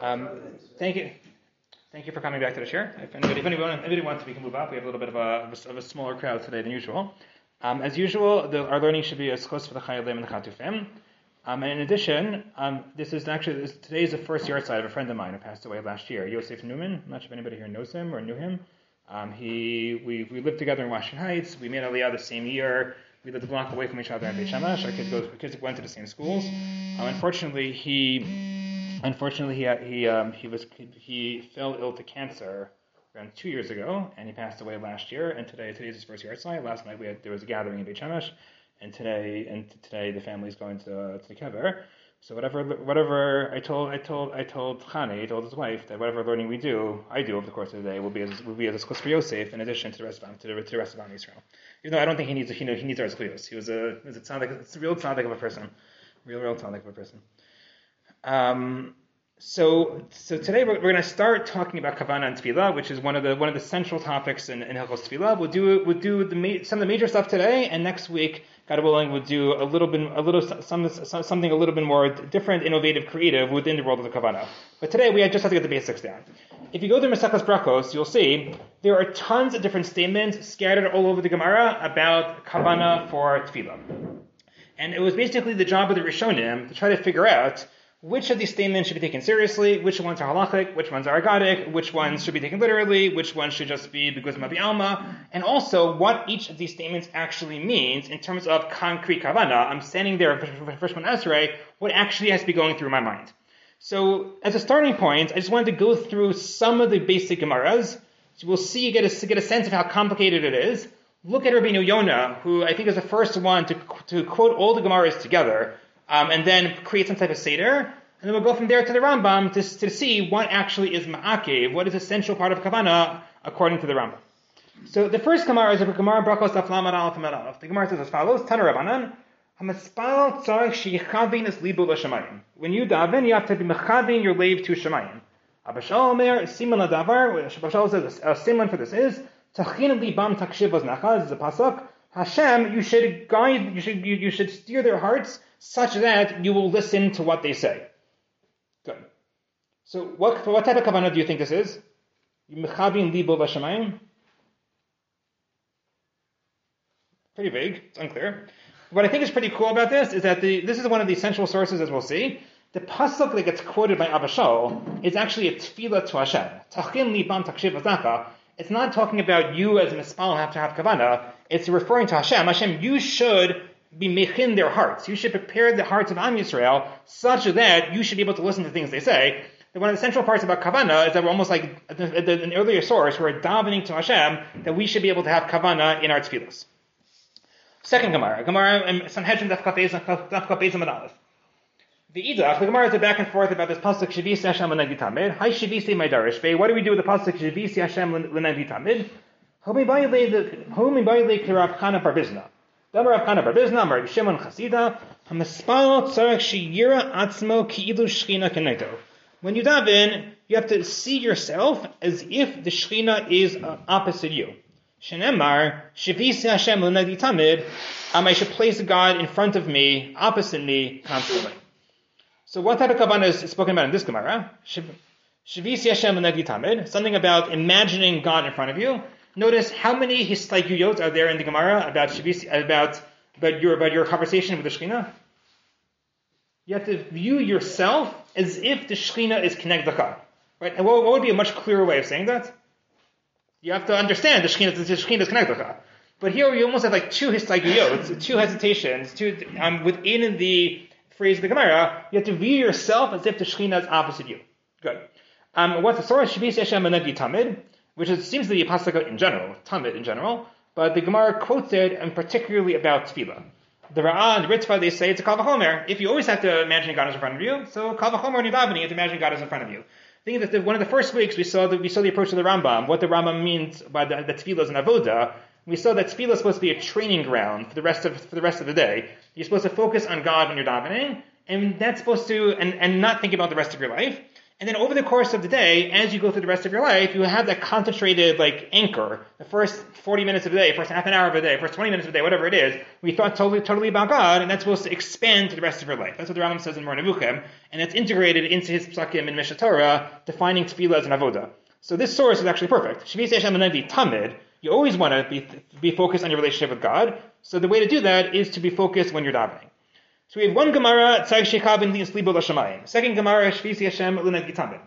Um, thank you. Thank you for coming back to the chair. If anybody, if anybody, anybody wants, we can move up. We have a little bit of a, of a smaller crowd today than usual. Um, as usual, the, our learning should be as close for the Chayalim and the Chatufim. Um, and in addition, um, this is actually this, today is the first yahrzeit of a friend of mine who passed away last year, Yosef Newman. I'm not sure if anybody here knows him or knew him. Um, he we, we lived together in Washington Heights. We made Aliyah the same year. We lived a block away from each other in Beit Shemesh. Our kids, our kids went to the same schools. Um, unfortunately, he Unfortunately, he he um, he was he fell ill to cancer around two years ago, and he passed away last year. And today is his first yahrzeit. Last night we had there was a gathering in Beit Shemesh, and today and today the family is going to to the kever. So whatever whatever I told I told I told Chani, I told his wife that whatever learning we do, I do over the course of the day will be as will be as for Yosef in addition to the rest of to the, to the rest of Am Yisrael. Even though I don't think he needs he, he needs our. He was a he was a tzaddik, a real tzaddik of a person, real real tzaddik of a person. Um, so, so today we're, we're going to start talking about kavana and tefillah, which is one of the one of the central topics in, in Hilchos Tefillah. We'll do we'll do the some of the major stuff today, and next week, God willing, we'll do a little bit a little some, something a little bit more different, innovative, creative within the world of the kavana. But today we just have to get the basics down. If you go through Maseches Brachos, you'll see there are tons of different statements scattered all over the Gemara about kavana for tefillah, and it was basically the job of the Rishonim to try to figure out which of these statements should be taken seriously, which ones are halachic, which ones are agadic, which ones should be taken literally, which ones should just be of alma, and also what each of these statements actually means in terms of concrete kavana. I'm standing there for one, Esrei, what actually has to be going through my mind. So, as a starting point, I just wanted to go through some of the basic Gemaras. So we'll see, get a, get a sense of how complicated it is. Look at Rabbeinu Yonah, who I think is the first one to, to quote all the Gemaras together um, and then create some type of seder, and then we'll go from there to the Rambam to, to see what actually is ma'akev, what is essential part of kavana according to the Rambam. So the first Gemara is a Gemara Brachos Daflam Aleph Aleph. The Gemara says as follows: Tana Rabbanan. Hamaspal tzarich sheyichavin es libu l'shamayim. When you daven, you have to be mechavin your lave to shamayim. Abba Shaul Omer siman ladavar. Abba Shaul says a siman for this is tachin libam takshiv oznacha. This is a pasuk. Hashem, you should guide, you should you, you should steer their hearts such that you will listen to what they say. Good. So what, what type of kavanah do you think this is? Pretty vague. It's unclear. What I think is pretty cool about this is that the, this is one of the essential sources, as we'll see. The pasuk that gets quoted by Abba Shaul is actually a tefillah to Hashem. It's not talking about you as mispal have to have kavanah. It's referring to Hashem. Hashem, you should be mechin their hearts. You should prepare the hearts of Am Yisrael such that you should be able to listen to things they say. And one of the central parts about kavana is that we're almost like an earlier source, we're davening to Hashem that we should be able to have kavana in our tefillos. Second Gemara, Gemara in Sanhedrin Daf Kapezim and. The Idach, the Gemara is a back and forth about this pasuk Shavisi Hashem l'nagdi tamid. Hi Shavisi my darish. What do we do with the pasuk Hashem tamid? Homi bayile kirav chana. Amar Shimon Chasida, Hamaspal Tzarek Shiyira Atzmo Ki'ilu Shchina. When you daven, you have to see yourself as if the Shechina is uh, opposite you. Shenemar, Shavisi Hashem Lunadi Tamid, um, I should place God in front of me, opposite me, constantly. So what type of kavanah is spoken about in this Gemara? Shavisi Hashem Lunadi Tamid, something about imagining God in front of you. Notice how many histayguyot are there in the Gemara about Shavisi, about about your about your conversation with the Shekhinah. You have to view yourself as if the Shekhinah is Kinegdaka. Right? And what, what, would be a much clearer way of saying that? You have to understand the Shekhinah, the Shekhinah is Kinegdaka. But here you almost have like two histayguyot, two hesitations, two um, within the phrase of the Gemara. You have to view yourself as if the Shekhinah is opposite you. Good. Um, what's the source? Shavisi Hashem Tamid which is, seems to be a pasuk in general, Tamid in general, but the Gemara quotes it, and particularly about tefillah. The Ra'ah and Ritva, they say it's a Kavachomer. If you always have to imagine God is in front of you, so Kavachomer and Yudavani, you have to imagine God is in front of you. I think that the, one of the first weeks we saw the, we saw the approach of the Rambam, what the Rambam means by the, the tefillah and avoda. We saw that tefillah is supposed to be a training ground for the rest of for the rest of the day. You're supposed to focus on God when you're davening, and that's supposed to and, and not think about the rest of your life. And then over the course of the day, as you go through the rest of your life, you have that concentrated like anchor. The first 40 minutes of the day, first half an hour of the day, first 20 minutes of the day, whatever it is, we thought totally, totally about God, and that's supposed to expand to the rest of your life. That's what the Rambam says in Moreh Nevuchim, and it's integrated into his psakim in Mishnah Torah, defining tefillah as an avoda. So this source is actually perfect. Tamid, you always want to be, be focused on your relationship with God. So the way to do that is to be focused when you're davening. So we have one Gemara, Tzag Shechabin Libo Lashamayim. Second Gemara, Shvisi Hashem Lunat Gitamim.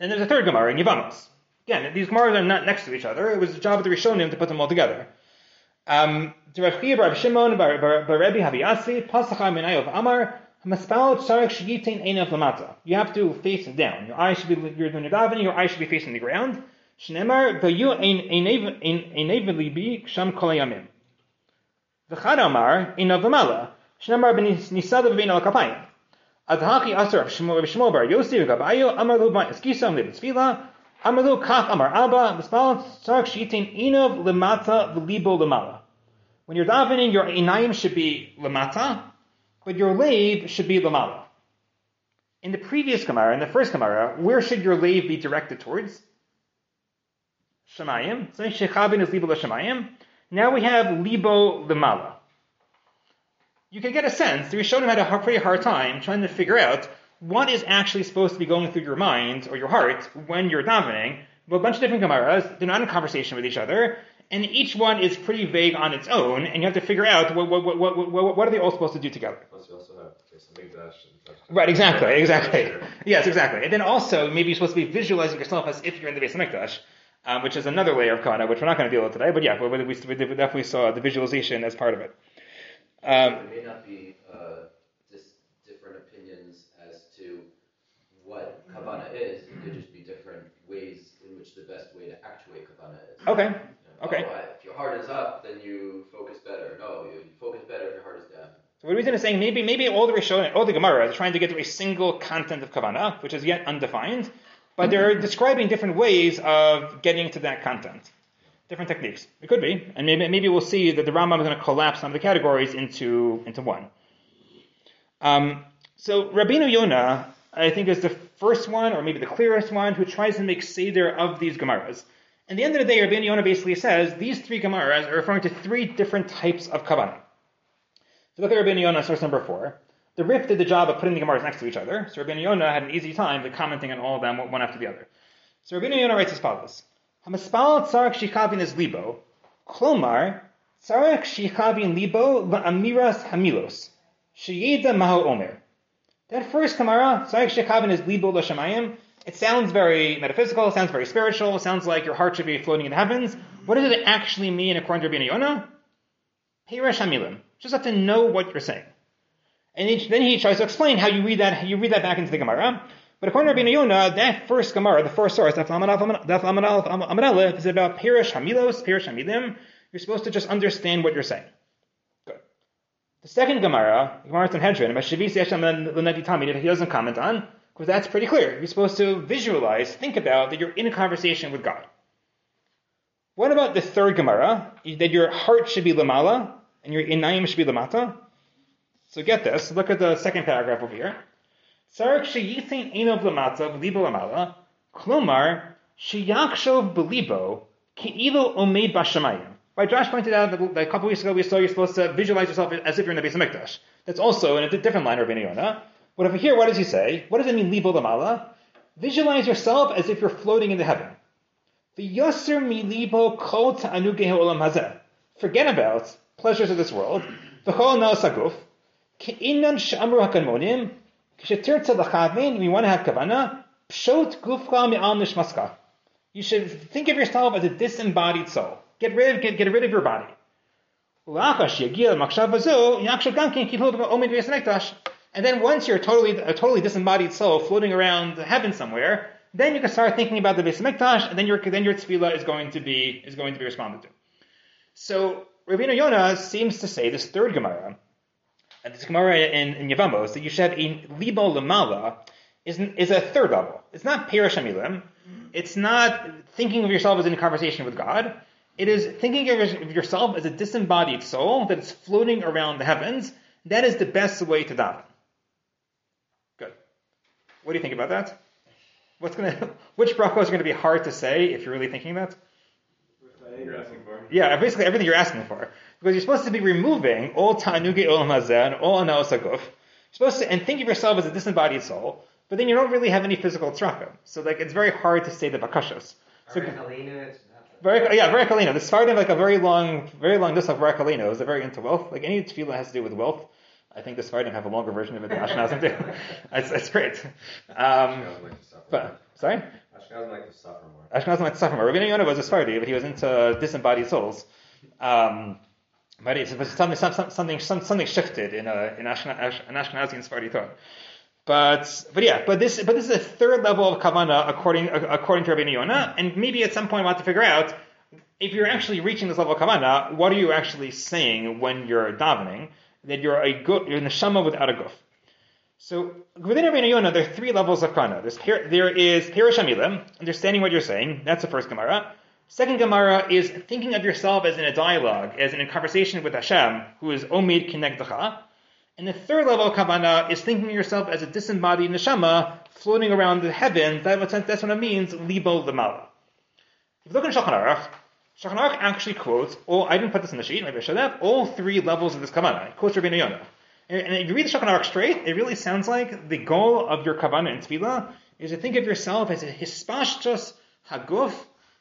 And there's a third Gemara in Yevamos. Again, these Gemaras are not next to each other. It was the job of the Rishonim to put them all together. Um, Rav Chia, Rav Shimon, Bar Rebbe Haviasi, Pasachar Minayov Amar, Hamaspal Tzarek Shiyitain Einav Lamata. You have to face it down. Your eyes should be, you're doing your davening, your eyes should be facing the ground. Shnemar, Vayu Einev Libi, Sham Kolayamim. V'chad Amar, Einav Lamala. שנאמר בניסה לבין על הכפיים. אז הכי אסר רב שמואל בר יוסי וגבאיו אמר לו הסקיסה בתפילה אמר לו כך אמר אבא מספר צריך שייתן עינוב למטה וליבו למעלה. When you're davening, your inayim should be lamata, but your lave should be lamala. In the previous Gemara, in the first Gemara, where should your lave be directed towards? Shemayim. So Shechabin is libo Shemayim. Now we have libo lamala you can get a sense that we the Rishonim had a pretty hard time trying to figure out what is actually supposed to be going through your mind or your heart when you're davening. Well, a bunch of different Gemaras, they're not in conversation with each other, and each one is pretty vague on its own, and you have to figure out what, what, what, what, what are they all supposed to do together. Plus you also have Right, exactly, exactly. Yes, exactly. And then also, maybe you're supposed to be visualizing yourself as if you're in the Beis Hamikdash, um, which is another layer of Kana, which we're not going to deal with today, but yeah, we, we, we definitely saw the visualization as part of it. Um, there may not be uh, just different opinions as to what kavana is. It could just be different ways in which the best way to actuate kavana is. Okay. Okay. Oh, if your heart is up, then you focus better. No, you focus better if your heart is down. So what reason is saying maybe maybe all the Rishonim, all the Gemara is trying to get to a single content of kavana, which is yet undefined, but they're describing different ways of getting to that content different techniques. It could be, and maybe, maybe we'll see that the Rambam is going to collapse some of the categories into into one. Um, so Rabbeinu Yonah, I think, is the first one, or maybe the clearest one, who tries to make seder of these Gemaras. And at the end of the day, Rabbeinu Yonah basically says these three Gemaras are referring to three different types of kavanah. So look at Rabbeinu Yonah, source number four. The Rif did the job of putting the Gemaras next to each other, so Rabbeinu Yonah had an easy time commenting on all of them one after the other. So Rabbeinu Yonah writes as follows. Hamaspal tzarek shichavin is libo. Klomar, tzarek shichavin libo la'amiras hamilos. Sheyeda maho omer. That first Gemara, tzarek shichavin is libo l'shamayim. It sounds very metaphysical, it sounds very spiritual, it sounds like your heart should be floating in the heavens. What does it actually mean according to Rabbi Yonah? Peiresh hamilim. Just have to know what you're saying. And then he tries to explain how you read that, you read that back into the Gemara. But according to Rabbi Yonah, that first Gemara, the first source, Daf Lamanalef, is about Pirish Hamilos, Pirish Hamilim. You're supposed to just understand what you're saying. Good. The second Gemara, Gemara Sanhedrin, about Shavisi Hashem Tamid, he doesn't comment on, because that's pretty clear. You're supposed to visualize, think about that you're in a conversation with God. What about the third Gemara, that your heart should be Lamala, and your inayim should be Lamata? So get this, look at the second paragraph over here. Tzarek sheyitin enov lamata v'libo lamala, klomar sheyakshov belibo ke'ilu omeid bashamayim. Right, Josh pointed out that, a couple weeks ago we saw you're supposed to visualize yourself as if you're in the base of Hamikdash. That's also in a different line of Rabbi. But over here, what does he say? What does it mean, libo lamala? Visualize yourself as if you're floating in the heaven. V'yoser mi libo kol ta'anuge ha'olam hazeh. Forget about pleasures of this world. V'chol na saguf. Ke'inan sh'amru hakanmonim we want to have kavana. Pshot gufcha mi'al nishmaska. You should think of yourself as a disembodied soul. Get rid of, get, get rid of your body. And then once you're totally a totally disembodied soul floating around heaven somewhere, then you can start thinking about the Beis and then your then your tefillah is going to be is going to be responded to. So Rabbeinu Yonah seems to say this third Gemara and this Gemara in, in Yevamos, that you should have a libo lamala, is, is a third level. It's not perishamilim. It's not thinking of yourself as in a conversation with God. It is thinking of yourself as a disembodied soul that is floating around the heavens. That is the best way to daven. Good. What do you think about that? what's gonna, which brachos are going to be hard to say if you're really thinking about? You're asking for? Yeah, basically everything you're asking for. Because you're supposed to be removing all ta'anuge olam hazeh and all anaos haguf. You're supposed to, and think of yourself as a disembodied soul, but then you don't really have any physical tzraka. So like, it's very hard to say the bakashas. So, very, yeah, very kalina. The Sfardim like a very long, very long list of very kalina. Is very into wealth. Like any tefillah has to do with wealth. I think the Sfardim have a longer version of it than Ashkenazim do. it's, it's great. Um, but sorry. Ashkenazim like to suffer more. Ashkenazim like to suffer more. Rabbeinu Yonah was a Sephardi, but he was into disembodied souls. Um, but something, something, something, shifted in, a, in Ashkenazi, Ashkenazi and Sephardi thought. But but yeah, but this but this is a third level of kavana according according to Rabbeinu Yonah, and maybe at some point we'll have to figure out if you're actually reaching this level of kavana, what are you actually saying when you're davening? That you're a good, you're neshama without a guf. So within Rabbeinu Yonah, there are three levels of kana. There's there is understanding what you're saying. That's the first gemara. Second gemara is thinking of yourself as in a dialogue, as in a conversation with Hashem, who is omid kinegdacha. And the third level of Kavanah is thinking of yourself as a disembodied neshama floating around the heavens. That, that's what it means, libo lemala. If you look in Shulchan Aruch, Shulchan Aruch actually quotes, all, I didn't put this in the sheet, maybe I should have, all three levels of this Kavanah. It quotes Rabbeinu Yonah. And, and if you read the Shulchan Aruch straight, it really sounds like the goal of your Kavanah in Tefillah is to think of yourself as a hispashtos haguf.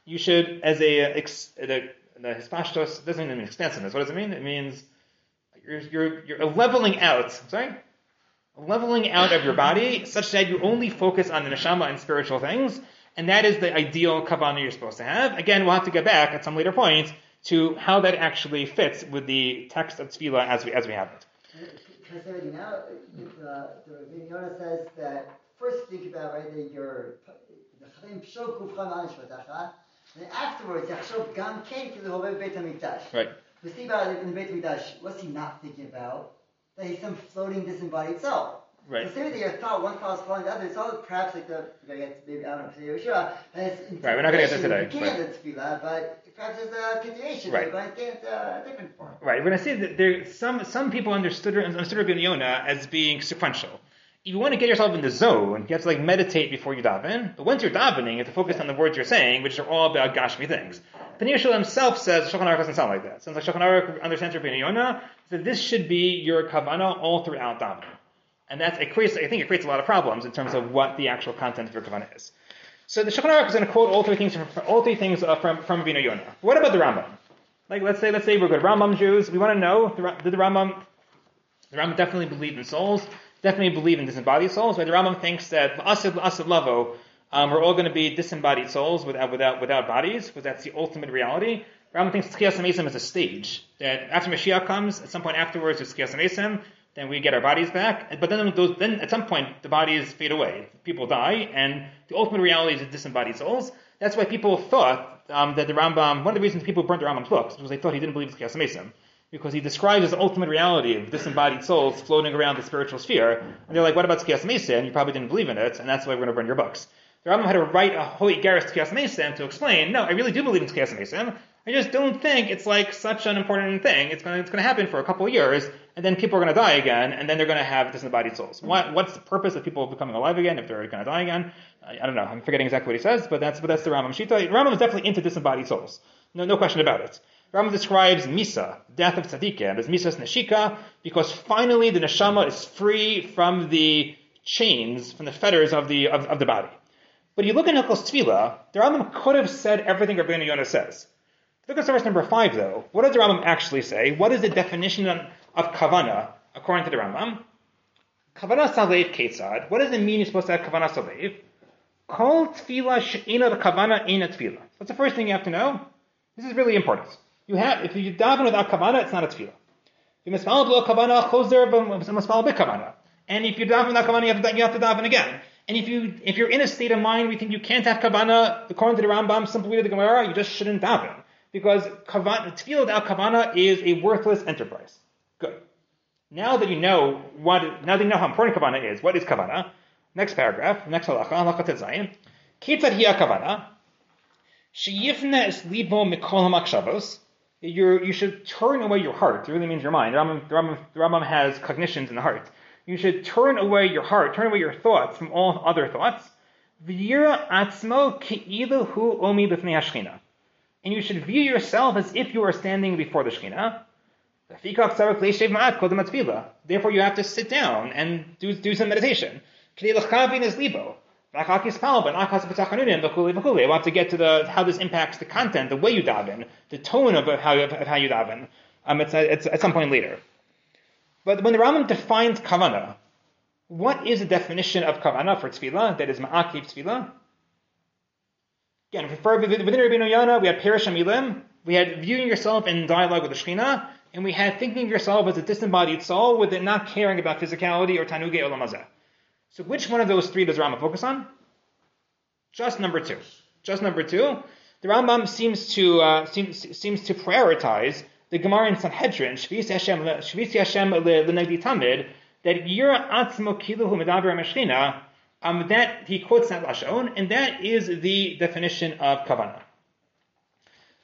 You should, as a, a, a hispashtos, doesn't mean expansiveness. What does it mean? It means you're, you're, you're leveling out, sorry? Leveling out of your body such that you only focus on the neshama and spiritual things, and that is the ideal kavanah you're supposed to have. Again, we'll have to get back at some later point to how that actually fits with the text of tefillah as we as we have it. Because now uh, the, the Rabbi Yonah says that first think about right that your and afterwards yachshov gam came to the whole Beit Hamikdash. Right. We see about it in the Beit Midrash. What's he not thinking about? That he's some floating disembodied soul. Right. So maybe your thought, one thought is following the other. It's all perhaps like the, we're going to get maybe, I don't know, and it's Right, we're not going to get there today. Of the tefillah, but perhaps there's a continuation. Right. We're going uh, a different form. Right, we're going to see that there some some people understood understood Rabbi Yonah as being sequential. If you want to get yourself in the zone, you have to like meditate before you daven. But once you're davening, you have to focus on the words you're saying, which are all about gashmi things. Pnei himself says Shulchan Aruch doesn't sound like that. Sounds like Shulchan Aruch understands Rabbi Yonah that this should be your kavana all throughout davening, and that's it creates. I think it creates a lot of problems in terms of what the actual content of your kavana is. So the Shulchan Aruch is going to quote all three things from all three things uh, from from Rabbi Yonah. What about the Rambam? Like let's say let's say we're good Rambam Jews. We want to know did the Rambam the Rambam definitely believed in souls, definitely believe in disembodied souls. But the Rambam thinks that asid asid lavo um, we're all going to be disembodied souls without, without, without bodies, because that's the ultimate reality. Rambam thinks Tchias is a stage. That after Mashiach comes, at some point afterwards, there's Tchias then we get our bodies back. But then, those, then at some point, the bodies fade away. People die, and the ultimate reality is disembodied souls. That's why people thought um, that the Rambam, one of the reasons people burnt the Rambam's books was they thought he didn't believe in Tchias Amesim. Because he describes the ultimate reality of disembodied souls floating around the spiritual sphere. And they're like, what about Tchias Amesim? You probably didn't believe in it, and that's why we're going to burn your books. The Rambam had to write a Holy Geras Tchias Mesim to explain, no, I really do believe in Tchias Mesim. I just don't think it's like such an important thing. It's going to, it's going to happen for a couple of years, and then people are going to die again, and then they're going to have disembodied souls. What, what's the purpose of people becoming alive again if they're going to die again? I, I, don't know. I'm forgetting exactly what he says, but that's, but that's the Rambam Shita. Rambam is definitely into disembodied souls. No, no question about it. Rambam describes Misa, death of tzaddikim, as Misa's Neshika, because finally the neshama is free from the chains, from the fetters of the, of, of the body. But you look at Hilchos Tefillah, the Rambam could have said everything Rabbeinu Yonah says. Look at verse number five, though. What does the Rambam actually say? What is the definition of kavana according to the Rambam? Kavana salev ketzad. What does it mean you're supposed to have kavana salev? Kol tefillah she'ina kavana ina tefillah. What's the first thing you have to know? This is really important. You have, if you daven without kavana, it's not a tefillah. If you mispal below kavana, choser mispal kavana. And if you daven without kavana, you have to, you have to daven again. And if you if you're in a state of mind we think you can't have kavana according to the Rambam, simply to the Gemara, you just shouldn't daven because kavana, tefillah without kavana is a worthless enterprise. Now that you know what, now that you know how important kavana is, what is kavana? Next paragraph, next halacha, halacha tetzayin. Kitzad hiya kavana. Sheyifna es libo mikol hamakshavos. You should turn away your heart. It really means your mind. The Rambam, the Rambam, the Rambam has cognitions in the heart you should turn away your heart, turn away your thoughts from all other thoughts. V'yira atzmo ke'ilu hu omi b'fnei hashchina. And you should view yourself as if you are standing before the Shekhinah. Therefore, you have to sit down and do, do some meditation. I want to get to the how this impacts the content, the way you daven, the tone of how, of, how you daven. Um, it's, it's, at some point later. But when the Rambam defines kavana, what is the definition of kavana for tefillah that is ma'akiv tefillah? Again, for, within Rabbeinu Yonah, we had perish amilim, we had viewing yourself in dialogue with the Shekhinah, and we had thinking of yourself as a disembodied soul with it not caring about physicality or tanuge olamazeh. So which one of those three does Rambam focus on? Just number two. Just number two. The Rambam seems to uh, seems, seems to prioritize the Gemara in Sanhedrin, Shvis Hashem Hashem Lenegdi Tamid, that Yira Atzmo Kiluhu Medaber Meshchina, um, that he quotes that lashon, and that is the definition of kavana.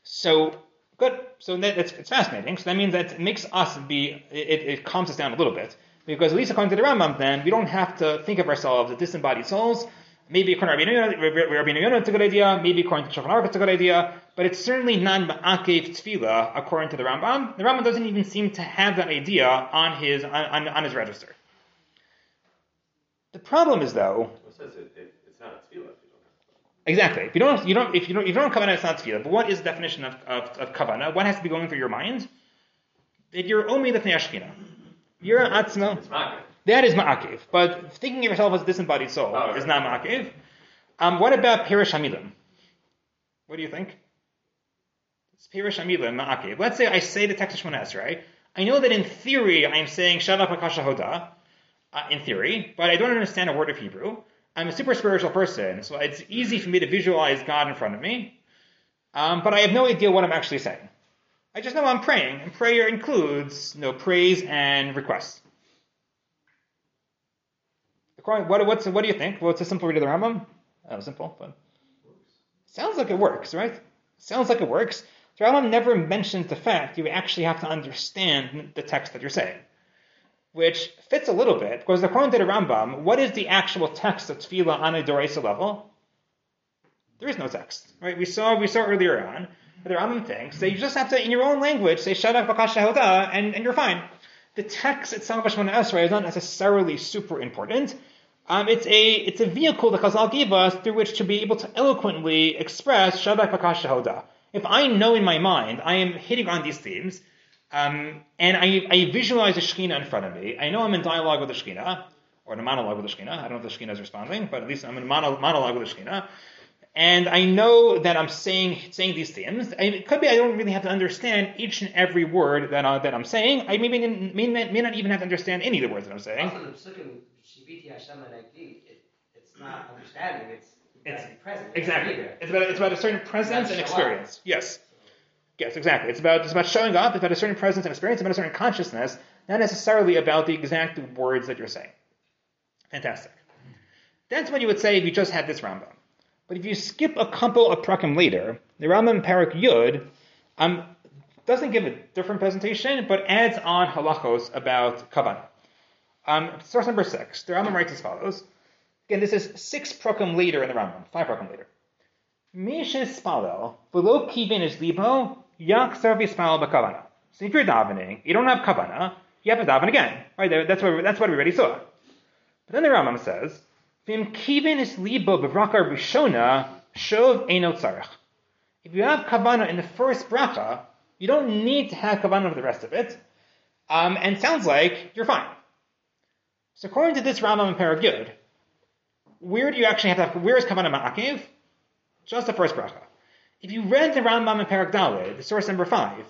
So good. So that, it's, it's fascinating. So that means that it makes us be it, it calms us down a little bit because at least according to the Rambam, then we don't have to think of ourselves as disembodied souls. Maybe according to Rabbi Yonah, it's a good idea. Maybe according to Shulchan Aruch, it's a good idea. But it's certainly not ma'akev tefillah according to the Rambam. The Rambam doesn't even seem to have that idea on his on, on, on his register. The problem is though. It says it, it, it's not a tefillah. Exactly. If you don't, you don't, if you don't, if you don't kavana, it's not tefillah. But what is the definition of, of, of kavana? What has to be going through your mind? That you're only the ashkina. You're atzma. That is ma'akev. But thinking of yourself as a disembodied soul Oh, is not ma'akev. Um, what about pirish hamilim? What do you think? It's pirish hamilim ma'akev. Let's say I say the text of Shmones, right? I know that in theory I am saying shavak makasha hoda, uh, in theory, but I don't understand a word of Hebrew. I'm a super spiritual person, so it's easy for me to visualize God in front of me, um, but I have no idea what I'm actually saying. I just know I'm praying, and prayer includes you know, praise and requests. What, what's, what do you think? What's a simple read of the Rambam? Oh, simple, but sounds like it works, right? Sounds like it works. The Rambam never mentions the fact you actually have to understand the text that you're saying which fits a little bit, because according to the Rambam, what is the actual text of tefillah on a Doraisa level? There is no text, right? We saw we saw earlier on the Rambam thinks that you just have to, in your own language, say Shadak Bakash Shahoda, and, and you're fine. The text itself, Shemona Esrei, is not necessarily super important. Um, it's a it's a vehicle that Chazal gave us through which to be able to eloquently express Shadak Bakash Shahoda. If I know in my mind I am hitting on these themes, um, and I, I visualize the Shekhinah in front of me. I know I'm in dialogue with the Shekhinah, or in a monologue with the Shekhinah. I don't know if the Shekhinah is responding, but at least I'm in a mono, monologue with the Shekhinah. And I know that I'm saying saying these things. I, it could be I don't really have to understand each and every word that, uh, that I'm saying. I maybe may, may, not even have to understand any of the words that I'm saying. Also, the psukim, Shiviti Hashem Anagdi, it, it's not understanding, it's, It's- present. Exactly. It's about it's about a certain presence and experience. Yes. Yes, exactly. It's about it's about showing up. It's about a certain presence and experience. It's about a certain consciousness, not necessarily about the exact words that you're saying. Fantastic. That's what you would say if you just had this Rambam. But if you skip a couple of prakim later, the Rambam Parak Yud um, doesn't give a different presentation, but adds on halachos about kavanah. Um, source number six. The Rambam writes as follows. Again, this is six prakim later in the Rambam, five prakim later. Mishes spalel, below kivin is libo, So if you're davening, you don't have kavana, you have to daven again. Right? That's what that's what we already saw. But then the Rambam says, Vim kivin is libo shov einot tzarech. If you have kavana in the first bracha, you don't need to have kavana for the rest of it. Um, and sounds like you're fine. So according to this Rambam and Paragud, where do you actually have to have, where is kavana ma'akev? Just the first bracha. If you read the Rambam in Parak the source number five,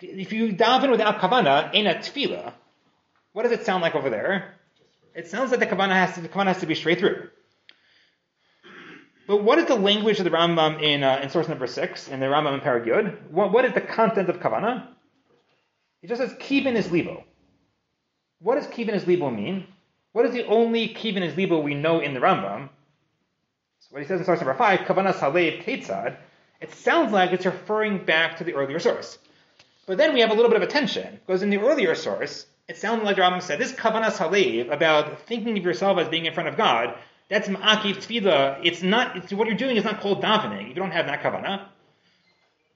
if you daven without kavana in a tefillah, what does it sound like over there? It sounds like the kavana has to the kavana has to be straight through. But what is the language of the Rambam in uh, in source number six in the Rambam in Parak Yud? What, what is the content of kavana? It just says kivin is libo. What does kivin is libo mean? What is the only kivin is libo we know in the Rambam? What he says in source number five, Kavanas Halev Ketzad, it sounds like it's referring back to the earlier source. But then we have a little bit of a tension, because in the earlier source, it sounded like Rambam said, this Kavanas Halev, about thinking of yourself as being in front of God, That's ma'akiv tefillah. It's not. It's, what you're doing is not called davening. If you don't have that kavanah.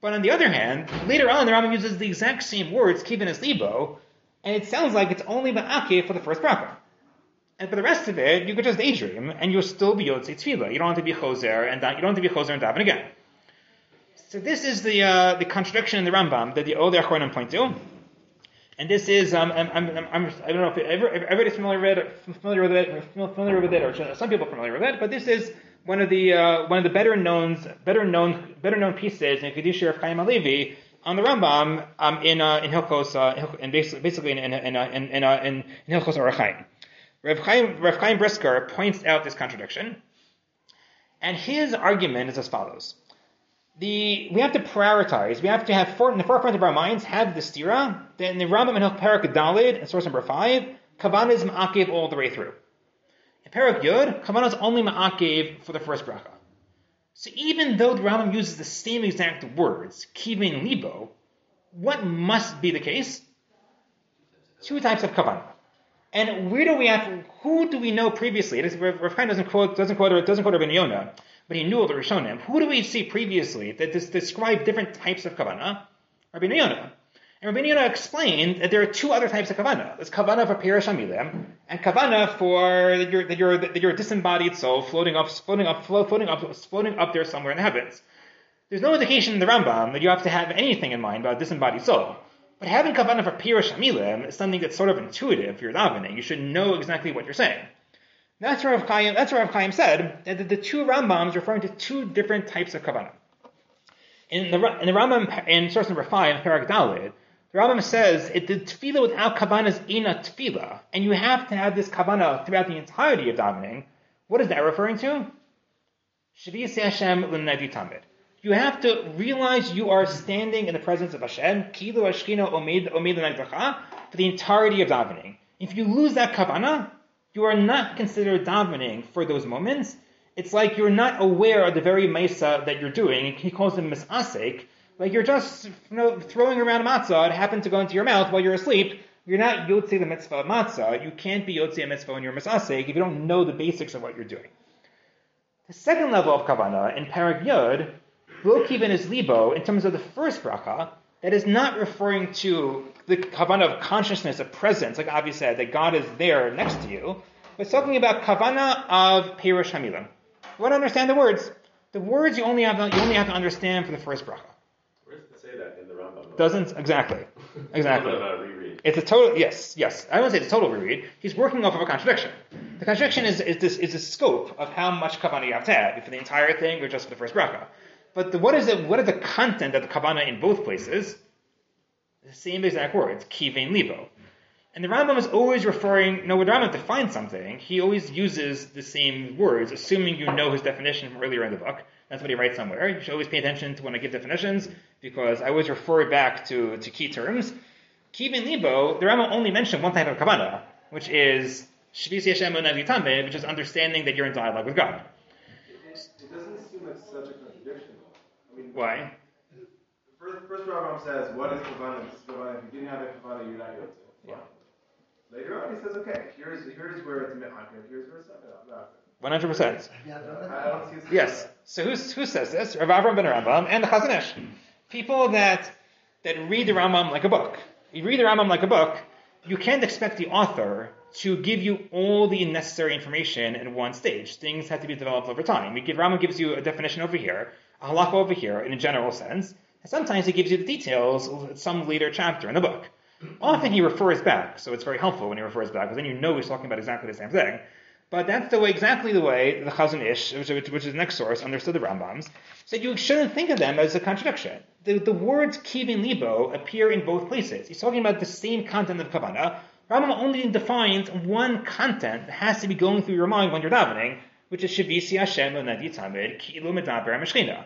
But on the other hand, later on, the Rambam uses the exact same words, kivin as libo, and it sounds like it's only ma'akiv for the first bracha. And for the rest of it, you could just daydream, and you'll still be yotzei tefillah. You don't have to be choser, and you don't have to be choser and daven again. So this is the uh, the contradiction in the Rambam that the Olei Achronim point to. And this is, um, I'm, I'm, I'm, I'm, I don't know if everybody's familiar with it, familiar with it, familiar with it, or some people are familiar with it, but this is one of the uh, one of the better known, better known, better known pieces in Kedusha of Chaim Alevi on the Rambam um, in uh, in Hilchos, uh, in basically, in in in uh, uh, in, in Hilchos Orach Chaim. Rav Chaim, Chaim Brisker points out this contradiction, and his argument is as follows the we have to prioritize. We have to have for, in the forefront of our minds have the stira. Then the Rambam and Parak Dalid, in source number five, kavan is ma'akev all the way through. In Parak Yud, kavan is only ma'akev for the first bracha. So even though the Rambam uses the same exact words, kivin libo, what must be the case? Two types of kavan. And where do we have? Who do we know previously? Rav Chaim doesn't quote doesn't quote doesn't quote Rabbi Yonah but he knew of the Rishonim. Who do we see previously that this describe different types of kavana? Rabbi Yonah. And Rabbi Yonah explained that there are two other types of kavana. There's kavana for Pirish Amilim, and kavana for that you're, that you're, that you're disembodied soul floating up, floating up, floating up, floating up there somewhere in the heavens. There's no indication in the Rambam that you have to have anything in mind about disembodied soul. But having kavana for Pirish Amilim is something that's sort of intuitive if you're davening. You should know exactly what you're saying. That's where Rav Chaim, that's Rav Chaim said that the, two Rambams referring to two different types of kavanah. In the, in the Rambam, in source number five, Parak Dalid, the Rambam says it, the tefillah without kavanah is ina tefillah, and you have to have this kavanah throughout the entirety of davening. What is that referring to? Shavisi Hashem l'nedi tamid. You have to realize you are standing in the presence of Hashem, kilu ashkina omed omed for the entirety of davening. If you lose that kavanah, you are not considered davening for those moments. It's like you're not aware of the very mesa that you're doing. He calls them misasek. Like you're just you know, throwing around a matzah. It happened to go into your mouth while you're asleep. You're not yotze the mitzvah of matzah. You can't be yotze a mitzvah when you're if you don't know the basics of what you're doing. The second level of kavana in Parak Yod, lo kiven is libo in terms of the first bracha. That is not referring to the kavana of consciousness, of presence, like Avi said, that God is there next to you. But it's talking about kavana of Perush Hamilim. You want to understand the words. The words you only have to, you only have to understand for the first bracha. Where does it say that in the Rambam? Doesn't exactly, exactly. It's a total yes, yes. I wouldn't say it's a total reread. He's working off of a contradiction. The contradiction is, is this is the scope of how much kavana you have to have for the entire thing or just for the first bracha. But the, what is it? What is the content of the kavana in both places? The same exact words, kivein libo. And the Rambam is always referring, know, when the Rambam defines something, he always uses the same words, assuming you know his definition from earlier in the book. That's what he writes somewhere. You should always pay attention to when I give definitions, because I always refer back to, to key terms. Kivein libo, the Rambam only mentioned one type of kavana, which is Shvis Yashem which is understanding that you're in dialogue with God. It, it doesn't seem like such a contradiction, though. I mean, Why? First, first Rambam says, what is Kavanah? This is Kavanah. If you didn't have a Kavanah, you're not Yotze. Yeah. Later on, he says, okay, here's, here's where it's Me'akir, here's where it's not One hundred percent. Yeah, I don't Yes. So who's, who says this? Rav Avram ben Rambam and the Chazon Ish. People that that read the Rambam like a book. You read the Rambam like a book. You can't expect the author to give you all the necessary information in one stage. Things have to be developed over time. We give Rambam gives you a definition over here, a halakha over here in a general sense, and sometimes he gives you the details of some later chapter in the book. Often he refers back, so it's very helpful when he refers back, because then you know he's talking about exactly the same thing. But that's the way, exactly the way the Chazon Ish, which, which, is the next source, understood the Rambams, said you shouldn't think of them as a contradiction. The, the words kivin libo appear in both places. He's talking about the same content of Kavanah. Rambam only defines one content that has to be going through your mind when you're davening, which is Shavisi Hashem Nadi Tamid Kilu Medaber Meshchina.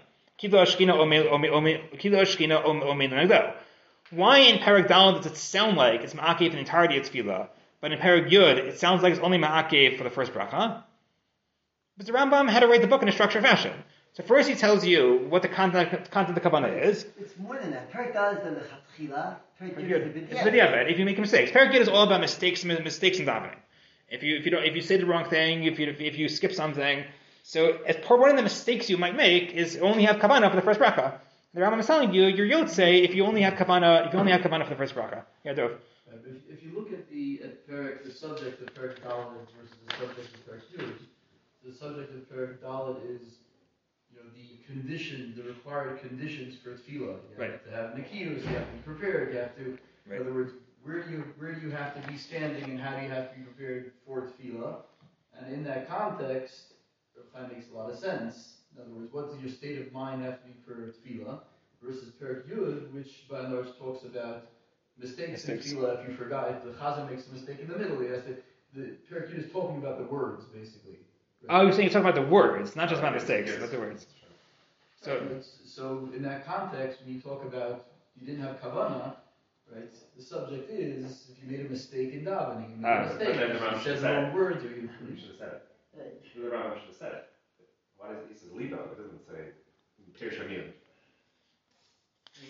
Why in Parak Dal does it sound like it's Ma'akev for the entirety of Tefillah, but in Parak Yud it sounds like it's only Ma'akev for the first bracha? But the Rambam had to write the book in a structured fashion. So first he tells you what the content, content of the Kabbalah is. It's more than that. Parak Dal is the Lechatchila. Parak Yud is the B'diavad, if you make mistakes. Parak Yud is all about mistakes, mistakes in davening. If you if you don't if you say the wrong thing, if you if you skip something, so as part one of the mistakes you might make is only have kavana for the first bracha. The Rambam is telling you your say if you only have kavana if you only have kavana for the first bracha. Yeah, Dov. Right, if, if you look at the at Perik, the subject of Perik Dalit versus the subject of Perik Yud, the subject of Perik Dalit is you know the condition, the required conditions for tefillah. You Right. have to have nikiyos, you have to be prepared, you have to. Right. In other words, where do you where do you have to be standing, and how do you have to be prepared for tefillah? And in that context, Rav makes a lot of sense. In other words, what does your state of mind have to be for tefillah versus Perik Yud, which by and large talks about mistakes, Mistakes. in tefillah if you forgot. If the chazan makes a mistake in the middle, he has to. The Perik Yud is talking about the words basically. Oh, you're saying you're talking about the words, not just about mistakes. but the words. So so in that context, when you talk about you didn't have kavana, right? The subject is if you made a mistake in davening, you made Ah, a mistake. but then the you Rambam said the said- wrong words, or you. You should have said it. Right. The Rambam should have said it. Why does it, he says libo? It doesn't say Tirshamim.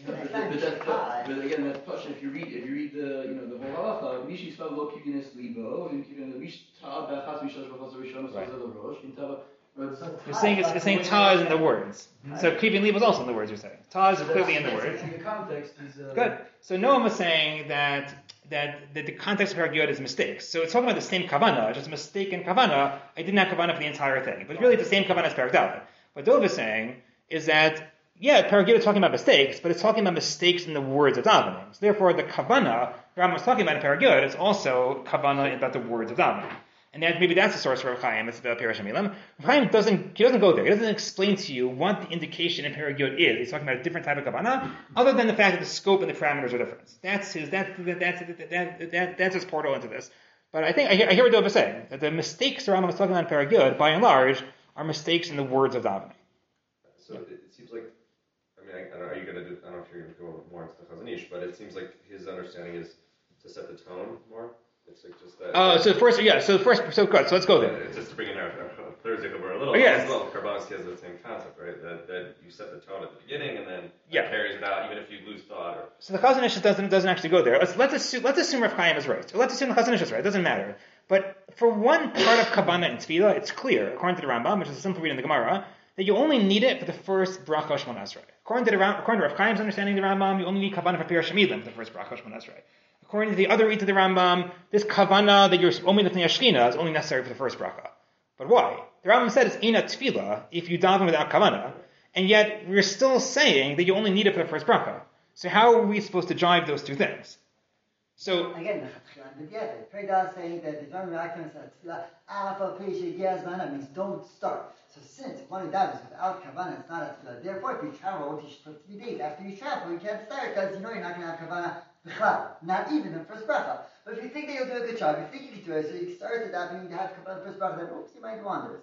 But, but, that's, high. but again, that's question. If you read, if you read the, you know, the whole halacha, mishi svav lo kivines libo, and kivin mish ta'ad b'achas mishash b'chas rishon Right. so rosh, in tava. You're saying it's, you're saying ta is in the words. So keeping leave was also in the words. You're saying ta is clearly in the words. The context is. Uh, Good. So Noam was saying that that, that the context of Paragiyot is mistakes. So it's talking about the same kavana, just a mistake in kavana. I didn't have kavana for the entire thing, but really the same kavana as Paragdalit. What Dov is saying is that yeah, Paragiyot is talking about mistakes, but it's talking about mistakes in the words of davening. So therefore, the kavana Ram was talking about in Paragiyot is also kavana about the words of davening. And that, maybe that's the source for Rav Chaim. It's the Pirish Hamilim. Rav Chaim doesn't, he doesn't go there. He doesn't explain to you what the indication in Paragiyot is. He's talking about a different type of kavana, other than the fact that the scope and the parameters are different. That's his, that, that, that's, that, that, that's his portal into this. But I think, I hear, I hear what Dov is saying, that the mistakes the Rambam was talking about in by and large, are mistakes in the words of davening. So it, seems like, I mean, I, I don't know, are you going to do, I don't know if you're going to go more into the Chazon Ish, but it seems like his understanding is to set the tone more. It's like just that. Oh, so first, yeah, so first, so so let's go there. Just to bring in our, our Thursday over a little. Oh, yes. As well, Karbansky has the same concept, right? That, that you set the tone at the beginning and then Yeah. carries it out, even if you lose thought. Or, So the Chazon Ish doesn't doesn't actually go there. Let's let's assume let's assume Rav Chaim is right. Let's assume the Chazon Ish is right. It doesn't matter. But for one part of Kavanah and Tefillah, it's clear, according to the Rambam, which is a simple read in the Gemara, that you only need it for the first bracha Shmon Esrei. According to the according to Rav Chaim's understanding of the Rambam, you only need Kavanah for Pirish Shemidim the first bracha Shmon Esrei. According to the other read to the Rambam, this Kavanah that you're only lifting Ashkina is only necessary for the first bracha. But why? The Rambam said it's Ina Tefillah if you daven without Kavanah, and yet we're still saying that you only need it for the first bracha. So how are we supposed to jive those two things? So Again. Preda is saying that the Dvarim Rakim Alpha Pesha Yazmana means don't start. So since one who davens without Kavanah, it's not a Tefillah. Therefore, if you travel, you should put three days after you travel, you can't start because you know you're not going to have B'chlal, not even in first bracha. But if you think that you'll do a good job, you think you can do it, so you start it davening, you have Kavanah first bracha, then oops, you might do wonders.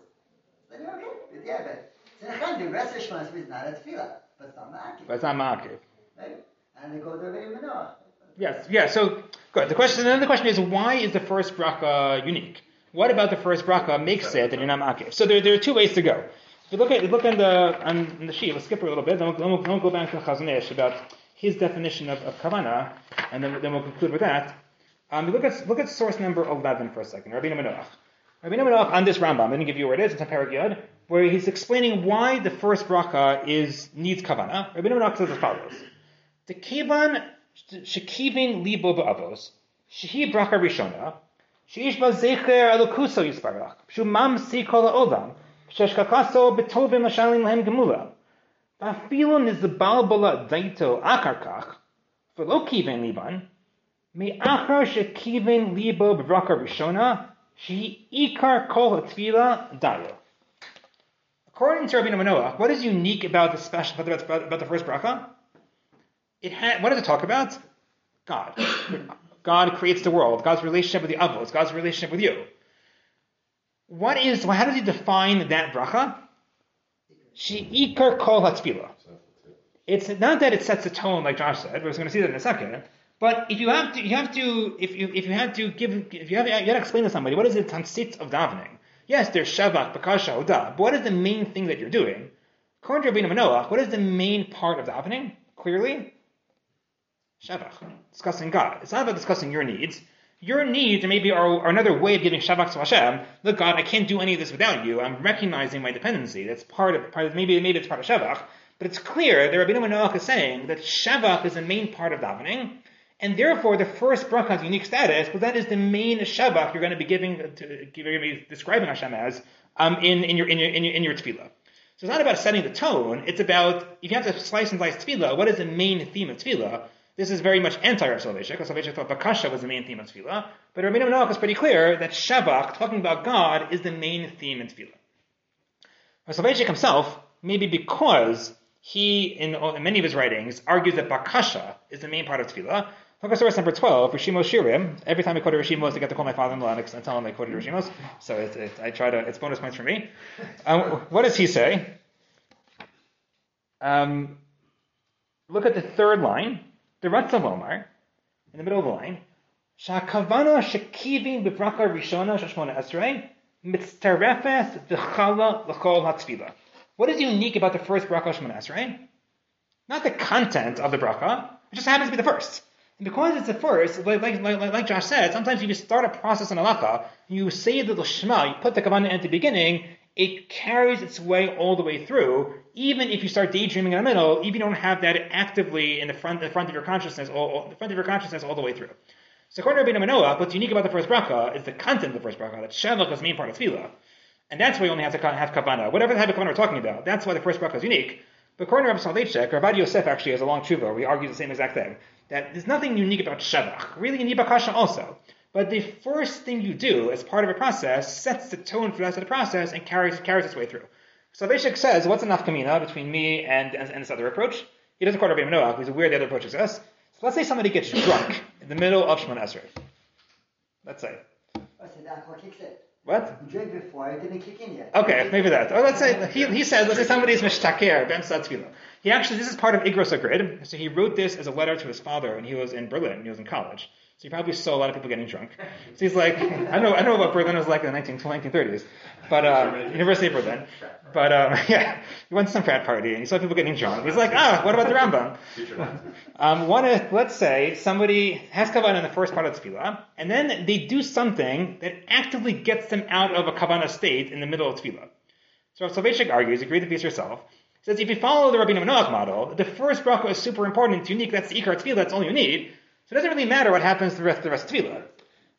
Then you're okay with Diabet. So the rest of Shemona is not a Tefillah, but it's not Ma'akiv. but it's not ma'akiv. Right? And they go to Rebbe Manoach. Yes, yeah. So good. The question then the question is why is the first bracha unique? What about the first bracha makes it that you're not ma'akiv? So there, there are two ways to go. If you look at look on the on the sheet, let's skip a little bit. Then we'll, then we'll, then we'll go back to Ish about his definition of, of kavana, and then, then we'll conclude with that. Um, look at look at source number eleven for a second. Rabbi Manoach. Rabbi Manoach on this Rambam. I'm going to give you where it is. It's in Parag where he's explaining why the first bracha is needs kavana. Rabbi Manoach says as follows: The kivan shekivin libo ba'avos shehi bracha rishona sheish ba zecher elokuso yisparach shu mamsi kol ha'olam sheshkakaso betovim lashalim lahem gemula the According to Rabbi Manoach, what is unique about the special about, about, about the first bracha? It had what does it talk about? God. God creates the world. God's relationship with the avos. God's relationship with you. What is? How does he define that bracha? She ikar kol hatzpila. It's not that it sets a tone like Josh said. We're going to see that in a second. But if you have to, you have to, if you if you have to give, if you have, you have to explain to somebody what is the tansit of davening. Yes, there's shavak, bakasha, odah, but what is the main thing that you're doing? According to Rabbeinu what is the main part of davening? Clearly, Shavach, discussing God. It's not about discussing your needs. Your needs maybe are, are another way of giving Shabbat to Hashem. Look, God, I can't do any of this without you. I'm recognizing my dependency. That's part of, part of maybe maybe it's part of Shabbat. But it's clear that Rabbi Noach is saying that Shabbat is the main part of davening, and therefore the first bracha has unique status, but that is the main Shabbat you're going to be giving, to, you're going to be describing Hashem as um, in, in your in your in your in your tefillah. So it's not about setting the tone. It's about if you have to slice and dice tefillah, what is the main theme of tefillah? This is very much anti-Rav Soloveitchik. Rav Soloveitchik thought Bakasha was the main theme of Tefillah. But Rabbi Noach is pretty clear that Shavach, talking about God, is the main theme in Tefillah. Rav Soloveitchik himself, maybe because he, in, in, many of his writings, argues that Bakasha is the main part of Tefillah. Look source number 12, Rishimos Shiurim. Every time I quote a Rishimos, I get to call my father-in-law and tell him I quoted Rishimos. So it, it, I try to, it's bonus points for me. Um, what does he say? Um, look at the third line. The Ratzah Omar, in the middle of the line, Shakavana b'bracha rishona esrei mitzterefes v'chala l'chol hatzvila. What is unique about the first bracha shmona esrei? Not the content of the bracha. It just happens to be the first. And because it's the first, like, like, like, like Josh said, sometimes you just start a process in halacha, you say the Shema, you put the kavanah at the beginning, it carries its way all the way through, even if you start daydreaming in the middle, even if you don't have that actively in the front, the front of your consciousness, all, the front of your consciousness all the way through. So according to Rabbi Manoah, what's unique about the first bracha is the content of the first bracha, that Shavach is the main part of tefillah. And that's why you only have to have kavanah. Whatever type of kavanah we're talking about, that's why the first bracha is unique. But according to Rabbi Soloveitchik, Rabbi Yosef actually has a long tshuva where he argues the same exact thing. That there's nothing unique about Shavach. Really, in need Bakasha also. But the first thing you do as part of a process sets the tone for the rest of the process and carries, carries its way through. Soloveitchik says, what's nafka mina between me and, and, and, this other approach? He doesn't quote Rabbi Manoach, he's aware the other approach exists. So let's say somebody gets drunk in the middle of Shemon Esrei. Let's say. What? You drank before, it didn't kick in yet. Okay, maybe that. Or let's say, he, he says, let's say somebody's mishtaker, ben satzvila. He actually, this is part of Igros HaGrid. So he wrote this as a letter to his father when he was in Berlin, he was in college. So he probably saw a lot of people getting drunk. So he's like, I know, I know what Berlin was like in the 19, 1930s, but uh, University of Berlin. But um, yeah, he went to some frat party and he saw people getting drunk. He's like, ah, what about the Rambam? Um, one let's say somebody has kavanah in the first part of tefillah, and then they do something that actively gets them out of a kavanah state in the middle of tefillah. So Soloveitchik argues, you read the piece yourself, says if you follow the Rabbi Noach model, the first bracha is super important, it's unique, that's the ikar tefillah, that's all you need. So it doesn't really matter what happens to the rest, of the rest of Tefillah.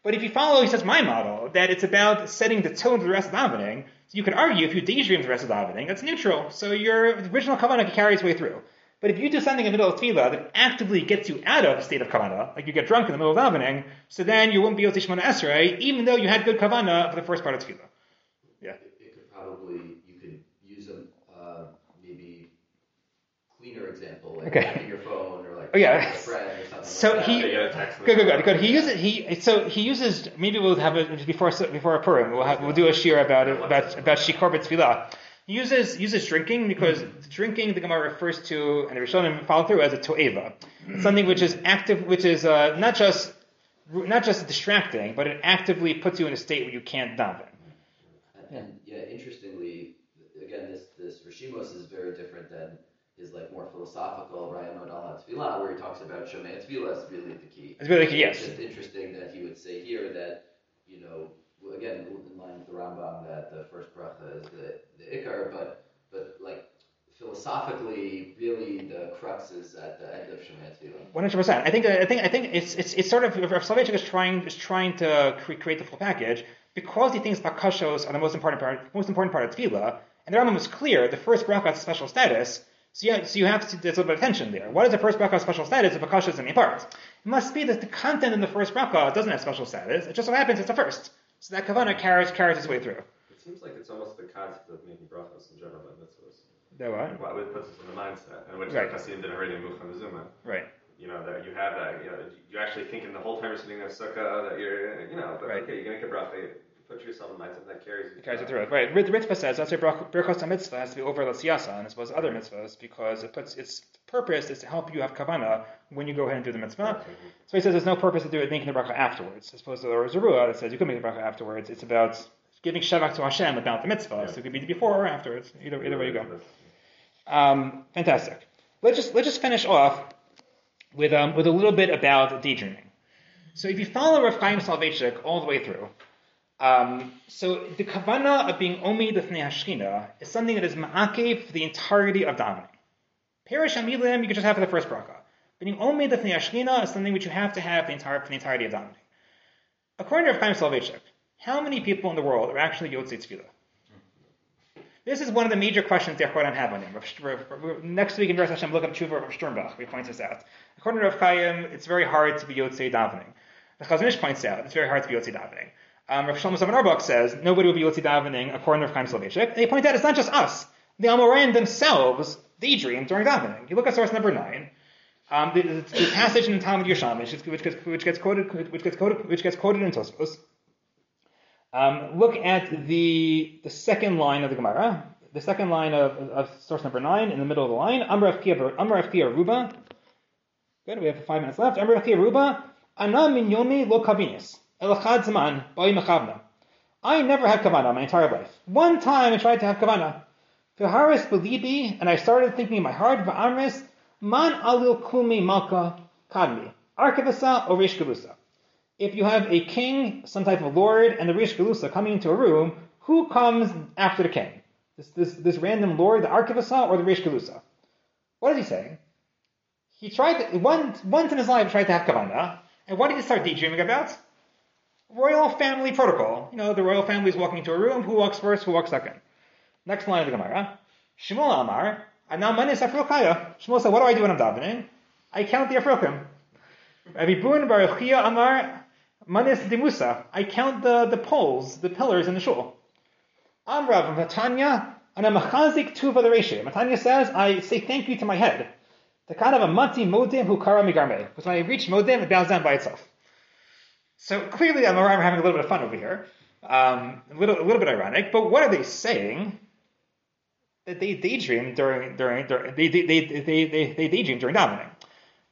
But if you follow, he says, my model, that it's about setting the tone for the rest of davening, so you could argue if you daydream the rest of the davening, that's neutral. So your original kavanah can carry its way through. But if you do something in the middle of tefillah that actively gets you out of a state of kavanah, like you get drunk in the middle of davening, so then you won't be able to shemona esrei, even though you had good kavanah for the first part of tefillah. Yeah. It, it could probably you could use a uh, maybe cleaner example, like okay. your phone oh, yeah. so like he good, good, good, good. He uses he so he uses maybe we'll have it before before a Purim. We'll have, we'll do a shiur about it, about about shikor b'tfilah. He uses uses drinking because mm-hmm. drinking the Gemara refers to and the Rishonim follow through as a toeva, something which is active, which is uh, not just not just distracting, but it actively puts you in a state where you can't daven. And yeah, interestingly, again, this this Rishimos is very different than his like more philosophical Ryan Modal Tefillah, where he talks about Shomei Tefillah is really the key. It's really the key, yes. It's just interesting that he would say here that, you know, again, in line with the Rambam, that the first bracha is the, the Ikar, but, but like, philosophically, really the crux is at the end of Shomea Tefillah. One hundred percent. I think I think I think it's it's, it's sort of Rav Soloveitchik is trying is trying to create the full package because he thinks bakashos are the most important part most important part of tefillah, and the Rambam was clear. The first bracha has special status. So you, so you have to, there's a little bit of tension there. What is the first bracha special status if Bakasha is in the part? It must be that the content in the first bracha doesn't have special status. It just so happens it's the first. So that kavana carries, carries its way through. It seems like it's almost the concept of making brachas in general in mitzvahs. That what? Well, it puts us in the mindset, and which right. Chassid did already in Mucham Zuma. Right. You know, that you have that, you know, you actually thinking the whole time you're sitting in a sukkah that you're, you know, but right. okay, you're going to get bracha, put yourself in mindset that carries you. It carries it through. Right. The Ritva says that's why Birchos mitzvah has to be over Lasiyasa and as well as other mitzvahs because it puts its purpose is to help you have kavana when you go ahead and do the mitzvah. So he says there's no purpose to do it making the bracha afterwards. As opposed to the Zerua that says you can make the bracha afterwards. It's about giving shavach to Hashem about the mitzvah. Yeah. So it could be before or afterwards. Either either way you go. Um, fantastic. Let's just let's just finish off with um, with a little bit about daydreaming. So if you follow Rav Chaim Soloveitchik all the way through, um, so the kavana of being omi l'fnei hashkina is something that is ma'akev for the entirety of davening. Perish amilim you can just have for the first bracha. Being omi l'fnei hashkina is something which you have to have the entire, for the entirety of davening. According to Rav Chaim Soloveitchik, how many people in the world are actually Yotzei Tefillah? This is one of the major questions the Achronim have on him. Next week in Rosh Hashem, look up Tshuva of Sternbuch. He points this out. According to Rav Chaim, it's very hard to be Yotzei davening. The Chazon Ish points out it's very hard to be Yotzei davening. Um, Rav Shlomo Zalman Auerbach says nobody will be Yotzei davening according to Rav Chaim Soloveitchik. And they point out it's not just us. The Amoraim themselves daydream during davening. You look at source number nine. Um, the, the, the, passage in the Talmud Yerushalmi, which, gets, which gets quoted, which gets quoted, which gets quoted in Tosfos. Um, look at the the second line of the Gemara, the second line of, of source number nine in the middle of the line. Amr Afkia Ruba. Good, we have five minutes left. Amr Afkia Ruba. Ana min yomi lo kavinis. I never had kavana my entire life. One time I tried to have kavana. V'haris belibi, and I started thinking in my heart, v'amris, man alil kumi malka kadmi. Arkavasa or rish If you have a king, some type of lord, and the rish coming into a room, who comes after the king? This, this, this random lord, the Arkivasa or the Rish Galusa. What is he saying? He tried to, one, once in his life tried to have Kavana, and what did he start daydreaming about? Royal family protocol. You know, the royal family is walking into a room, who walks first, who walks second. Next line of the Gemara. Shmuel Amar, Anamanis Afrokaya. Shmuel said, what do I do when I'm davening? I count the Afrokim. Rabbi Bun Baruchia Amar, Manis Dimusa. I count the, the poles, the pillars in the shul. Amrav Matanya, and a machazik tuva the ratio. Matanya says, I say thank you to my head. The kind of a mati modim who kara migarme. Because when I reach modim, it bows down by itself. So clearly, I'm having a little bit of fun over here. Um, a little, a little bit ironic, but what are they saying? That they daydream during, during, during they, they, they, they, they, they daydream during davening.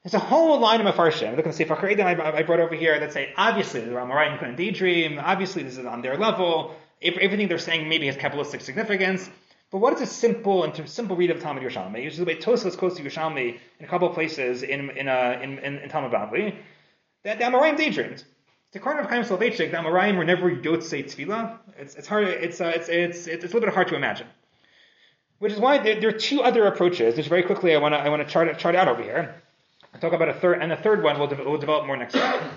There's a whole line of Mefarshim. Look at the Sefer Charedim I, I brought over here that say, obviously, the Amoraim couldn't daydream. Obviously, this is on their level everything they're saying maybe has Kabbalistic significance. But what is a simple and simple read of Talmud Yerushalmi? Usually the way Tosfos quotes to Yerushalmi in a couple of places in in uh, in, in, in Talmud Bavli, that the Amoraim daydreamed. The Karn of Chaim Soloveitchik, the Amoraim were never Yotzei Tefillah. It's it's hard. It's, uh, it's it's it's a little bit hard to imagine. Which is why there, there are two other approaches, which very quickly I want to I want to chart chart out over here. I'll talk about a third, and the third one we'll, de- we'll develop more next time.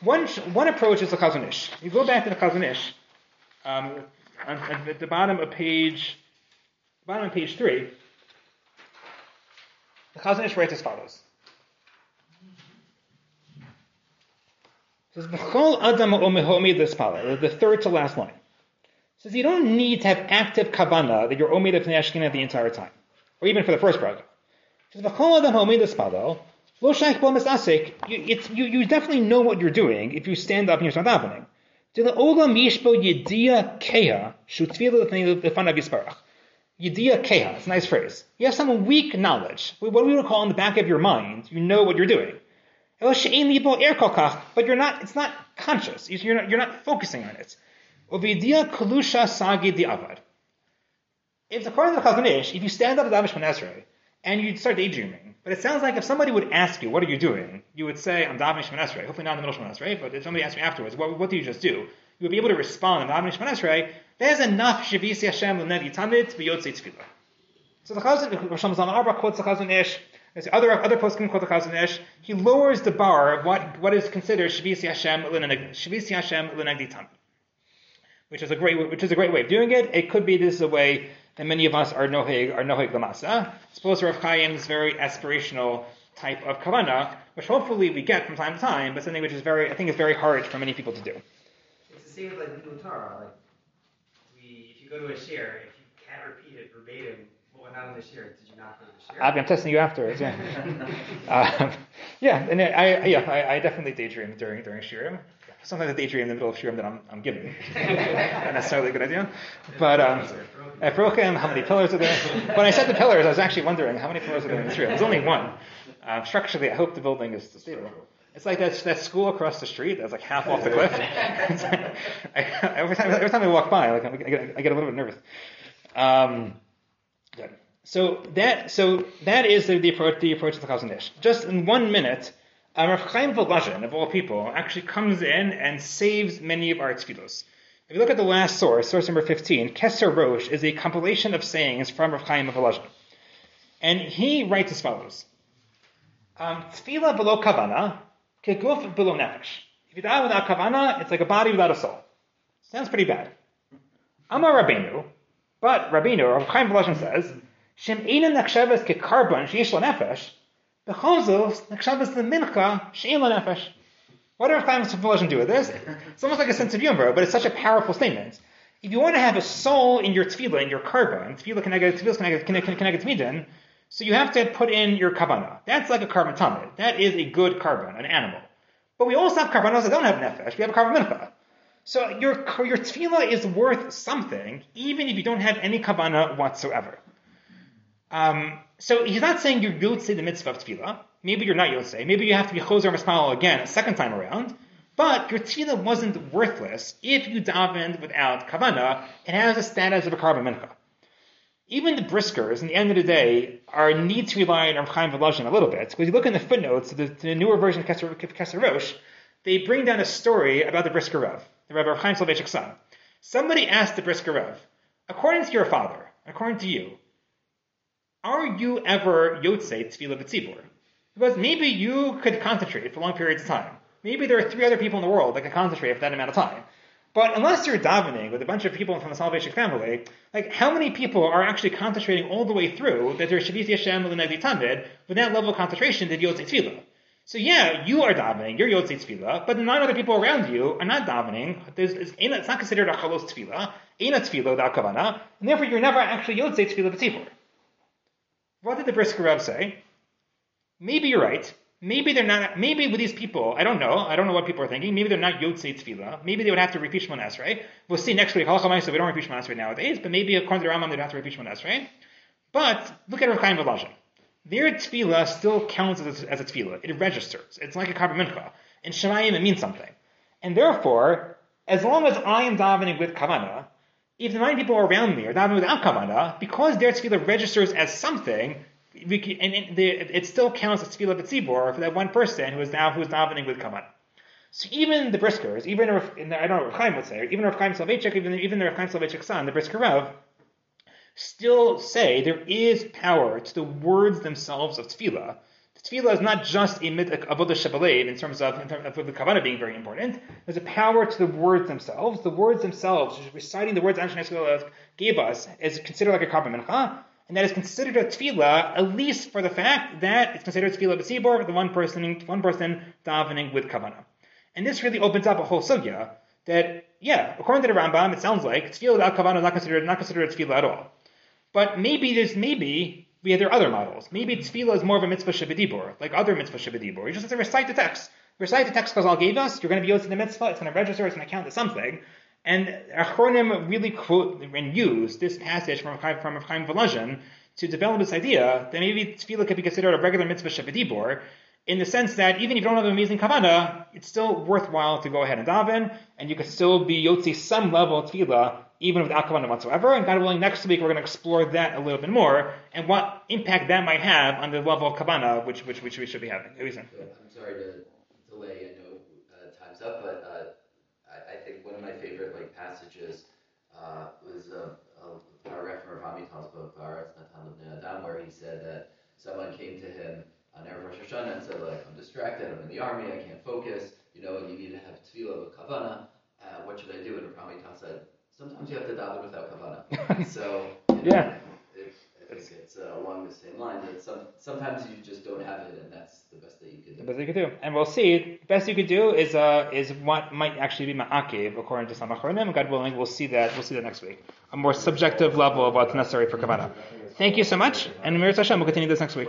one one approach is the Chazon Ish. You go back to the Chazon Ish um, at the bottom of page, bottom of page three, the Chazon Ish writes as follows. Says, Adam the third to last line. It says you don't need to have active kavana that you're omid of the entire time, or even for the first bracha. It says, Adam omid you, you definitely know what you're doing if you stand up and you start davening. Yediyah keha, Yediyah keha, it's a nice phrase. You have some weak knowledge, what we would call in the back of your mind, you know what you're doing. Er but you're not, it's not conscious, you're not, you're not focusing on it. If according to the Chazon Ish, if you stand up at Davish Esrei and you start daydreaming, but it sounds like if somebody would ask you, what are you doing? You would say, I'm davening Shemon Esrei. Hopefully not in the middle of Shemon Esrei, but if somebody asked me afterwards, what, what do you just do? You would be able to respond, I'm davening Shemon Esrei. There's enough Shavisi Hashem l'negdi tamid to be yotzei tefillah. So the Chazon, Rosh Zalman Auerbach quotes the Chazon Ish, there's other, other poskim quote the Chazon Ish, he lowers the bar of what, what is considered Shavisi Hashem Shavisi Hashem. Which is a great, which is a great way of doing it. It could be this is a way that many of us are nohig are noheg lamasa. Suppose Rav Chaim's very aspirational type of kavana, which hopefully we get from time to time, but something which is very, I think, is very hard for many people to do. It's the same with like Lidu Torah. Like, we, if you go to a shiur, if you can't repeat it verbatim, what went on in the shiur, did you not go the shiur? I'm testing you afterwards. Yeah, um, yeah, and I, yeah, I, I definitely daydream during during shiurim. Sometimes I daydream in the middle of shiurim that I'm, I'm giving. Not necessarily a good idea. But um, at Broken, how many pillars are there? When I said the pillars, I was actually wondering how many pillars are there in this room. There's only one. Um, structurally, I hope the building is stable. It's like that, that school across the street that's like half off the cliff. like, I, every time every time I walk by, like I get, I get a little bit nervous. Um. So that so that is the, the approach the approach to the Chazon Ish. Just in one minute, um, Rav Chaim Volozhin, of all people, actually comes in and saves many of our tefillos. If you look at the last source, source number 15, Keser Rosh is a compilation of sayings from Rav Chaim Volozhin. And he writes as follows. Um, Tefillah below kavana, keguf below nefesh. If you die without kavana, it's like a body without a soul. Sounds pretty bad. Amar Rabbeinu, but Rabbeinu, Rav Chaim Volozhin says, Shem einan nakshavas kekarban sheish nefesh, bechozos nakshavas lemincha shein nefesh. What do Rav Chaim Volozhin do with this? It's almost like a sense of humor, but it's such a powerful statement. If you want to have a soul in your tefillah, in your karban, tefillah connected, tefillah connected, connected, connected to midin, so you have to put in your kavana. That's like a karban tamid. That is a good karban, an animal. But we also have karbanos that don't have nefesh. We have a karban mincha. So your your tefillah is worth something, even if you don't have any kavana whatsoever. Um, so he's not saying you're yotzei the mitzvah of tefillah. Maybe you're not yotzei. Maybe you have to be choser mispal again a second time around. But your tefillah wasn't worthless if you davened without kavana. It has the status of a karban mincha. Even the briskers, in the end of the day, are need to rely on Rav Chaim Volozhin a little bit. Because you look in the footnotes to the, to the newer version of Keser, Keser Rosh, they bring down a story about the brisker Rav, the Rav Chaim Soloveitchik's son. Somebody asked the brisker Rav, according to your father, according to you, are you ever yotzei tefillah b'tzibur? Because maybe you could concentrate for long periods of time. Maybe there are three other people in the world that can concentrate for that amount of time. But unless you're davening with a bunch of people from the Soloveitchik family, like how many people are actually concentrating all the way through that they're Shavisi Hashem L'Negdi Tamid with that level of concentration that Yotzei Tefillah? So yeah, you are davening, you're Yotzei Tefillah, but the nine other people around you are not davening. There's, it's, it's not considered a Chalos Tefillah, Eina Tefillah without Kavana, and therefore you're never actually Yotzei Tefillah B'tzibur. What did the Brisker Rav say? Maybe you're right. Maybe they're not. Maybe with these people, I don't know. I don't know what people are thinking. Maybe they're not Yotzei Tefillah. Maybe they would have to repeat Shemon Esrei. We'll see next week. Halacha so we don't repeat Shemon Esrei nowadays, but maybe according to the Rambam, they'd have to repeat Shemon Esrei. But look at Rav Chaim Volozhin. Their tefillah still counts as a, as a tefillah. It registers. It's like a karban mincha. In Shemayim, it means something. And therefore, as long as I am davening with kavana, if the nine people around me are davening without kavana, because their tefillah registers as something, can, and it, the, it still counts as tefillah b'tzibor for that one person who is now who is davening with kavana. So even the briskers, even if, I don't know what Chaim would say, even Rav Chaim Soloveitchik, even even the Rav Chaim Soloveitchik's son, the brisker Rav, still say there is power to the words themselves of tefillah. Tefillah is not just a avodah shabalev in terms of in terms of the kavanah being very important. There's a power to the words themselves. The words themselves, reciting the words Anshe uh, gave us, is considered like a karban mincha, and that is considered a tefillah at least for the fact that it's considered tefillah b'tzibor, the one person one person davening with kavanah. And this really opens up a whole sugya that yeah, according to the Rambam, it sounds like tefillah without kavanah is not considered not considered a tefillah at all. But maybe there's maybe there are other models. Maybe tefillah is more of a mitzvah shebedibor, like other mitzvah shebedibor. You just have to recite the text. Recite the text Chazal gave us. You're going to be used in the mitzvah. It's going to register. It's going to count as something. And Achronim really quote and use this passage from from Chaim Volozhin to develop this idea that maybe tefillah could be considered a regular mitzvah shebedibor, in the sense that even if you don't have an amazing kavana, it's still worthwhile to go ahead and daven, and you could still be yotzi some level of tefillah even without kavanah whatsoever. And God willing, next week we're going to explore that a little bit more and what impact that might have on the level of kavanah, which which which we should be having. I'm sorry to delay. I know uh, time's up, but uh, I, I, think one of my favorite like passages uh, was a, a paragraph from Rav Amital's book where he said that someone came to him on Erev Rosh Hashanah and said like I'm distracted, I'm in the army, I can't focus, you know, and you need to have tefillah with kavanah. Uh, what should I do? And Rav Amital said sometimes you have to daven without kavana. so you know, yeah, it, I think it's uh, along the same line But some sometimes you just don't have it, and that's the best that you can do. The best you could do, and we'll see. The best you could do is uh, is what might actually be ma'akev according to some achronim. God willing, we'll see that. We'll see that next week. A more subjective level of what's necessary for kavana. Thank you so much, and Mir Hashem, we'll continue this next week.